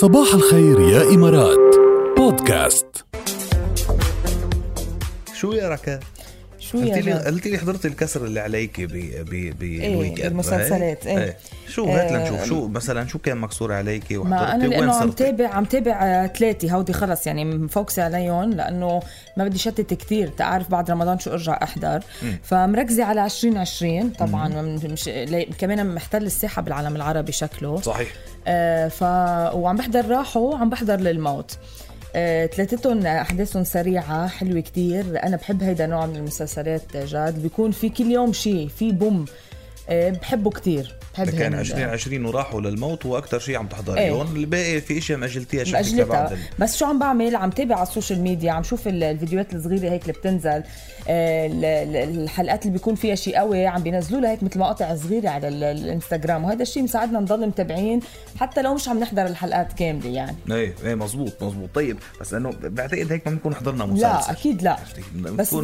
صباح الخير يا إمارات بودكاست شو يا ركا؟ شو قلت يا لي جاد؟ قلت لي حضرت الكسر اللي عليك ب ب بالمسلسلات، إيه. شو هات آه، لنشوف شو مثلا شو كان مكسور عليك ما وحضرتي؟ أنا وين لأنه عم صرتي؟ تابع عم تابع ثلاثة هودي خلص يعني مفوكسه عليهم لأنه ما بدي شتت كثير تعرف بعد رمضان شو أرجع أحضر. فمركزة على 2020 طبعا مش كمان محتل الساحة بالعالم العربي شكله. صحيح. آه ف وعم بحضر راحوا وعم بحضر للموت. آه، ثلاثتهم احداثهم سريعة حلوة كتير. أنا بحب هيدا نوع من المسلسلات جاد. بيكون في كل يوم شيء في boom. آه، بحبه كتير. بحب كان هيدا. 2020 وراحوا للموت وأكثر شيء عم تحضري إيه. هون الباقي في إشياء مأجلتيها شكلك بعد بس شو عم بعمل؟ عم تابع على ال social media عم شوف ال- الفيديوهات الصغيرة هيك اللي بتنزل. آه، ال- ال- الحلقات اللي بيكون فيها شيء قوي عم بينزلوا لها هيك مثل مقاطع صغيرة على ال- الإنستغرام. وهذا الشيء مساعدنا نضل متابعين حتى لو مش عم نحضر الحلقات كاملة يعني. إيه إيه مزبوط مزبوط طيب بس إنه بعتقد هيك ما بنكون حضرنا مسلسل. لا أكيد لا؟ بس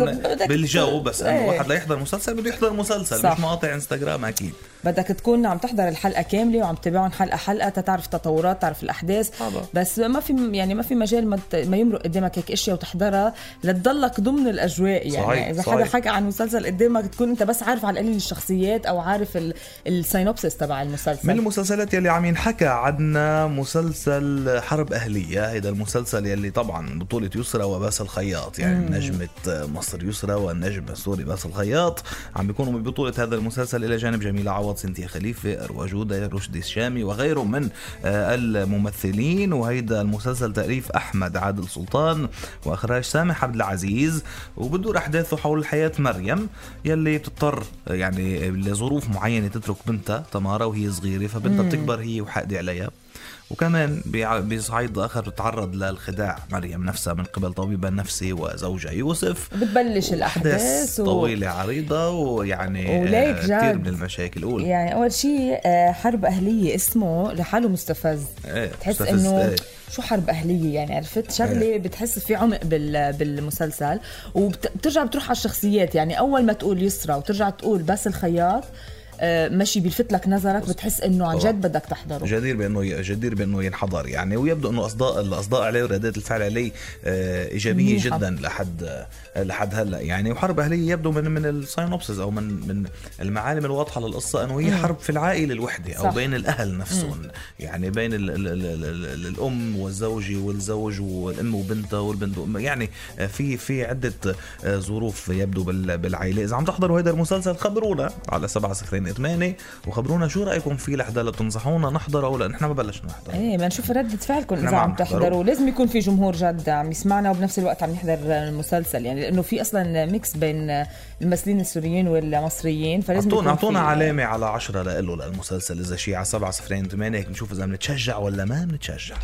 بالجو بس إنه إيه. واحد ليحضر مسلسل بده يحضر مسلسل صح. مش مقاطع إنستغرام. أكيد بدك تكون عم تحضر الحلقة كاملة وعم تتابعهم حلقة حلقة تتعرف تطورات تعرف الأحداث. طبعا. بس ما في يعني ما في مجال ما, ما يمرق قدامك هيك إشياء وتحضرها لتضلك ضمن الأجواء. يعني صحيح، إذا صحيح. حدا حكى عن مسلسل قدامك تكون أنت بس عارف على القليل الشخصيات أو عارف ال- السينوبسس تبع المسلسل. من المسلسلات يلي عم ينحكى عنا مسلسل حرب أهلية هيدا المسلسل يلي طبعا بطولة يسرى وباسل الخياط. يعني نجمة مصر يسرى والنجم السوري باسل الخياط عم بيكونوا ببطولة هذا المسلسل إلى جانب جميلة عوض سنتيا خليفة أروى جودة رشدي الشامي وغيرهم من آه، الممثلين. وهيدا المسلسل تأليف أحمد عادل سلطان وإخراج سامح عبد العزيز. وبدور أحداثه حول حياة مريم يلي بتضطر يعني لظروف معينة تترك بنتها تمارا وهي صغيرة فبدها بتكبر هي وحقدي عليها. وكمان بصعيد آخر بتتعرض للخداع مريم نفسها من قبل طبيبها النفسي وزوجها يوسف. بتبلش أحداث الأحداث و... طويلة عريضة ويعني وليك آه، كثير جاد. من المشاكل. قول. يعني أول شيء آه، حرب أهلية اسمه لحاله مستفز. إيه، تحس إنه إيه. شو حرب أهلية يعني عرفت؟ شغلة بتحس في عمق بال بالمسلسل. وبترجع بتروح على الشخصيات يعني أول ما تقول يسرى وترجع تقول باسل الخياط ماشي بيلفت لك نظرك بتحس إنه عن. جد بدك تحضره. جدير بأنه جدير بأنه ينحضر. يعني ويبدو إنه اصداء الأصداء عليه وردات الفعل عليه آه، إيجابية منيحة. جدا لحد آه، لحد هلأ. يعني وحرب أهلية يبدو من من ال synopsis أو من من المعالم الواضحة للقصة إنه هي حرب في العائلة الوحدة أو صح. بين الأهل نفسهم. يعني بين ال ال ال ال ال الأم والزوجة والزوج والأم وبنتها والبنت وأم- يعني آه، في في عدة آه، ظروف يبدو بال- بالعائلة. إذا عم تحضروا هذا المسلسل خبرونا على 7 صفرين 8 وخبرونا شو رأيكم فيه لحدا لتنصحونا نحضره أو لا؟ نحن ما بلشنا نحضر. إيه بدنا نشوف ردة فعلكم إذا ما عم نحضره. تحضروا. لازم يكون في جمهور جد عم يسمعنا وبنفس الوقت عم يحضر المسلسل. يعني لأنه في أصلا ميكس بين الممثلين السوريين والمصريين فلازم اعطونا أعطونا علامة على 10 لإله للمسلسل إذا شيء على 7 صفرين 8 هيك نشوف إذا بنتشجع ولا ما بنتشجع.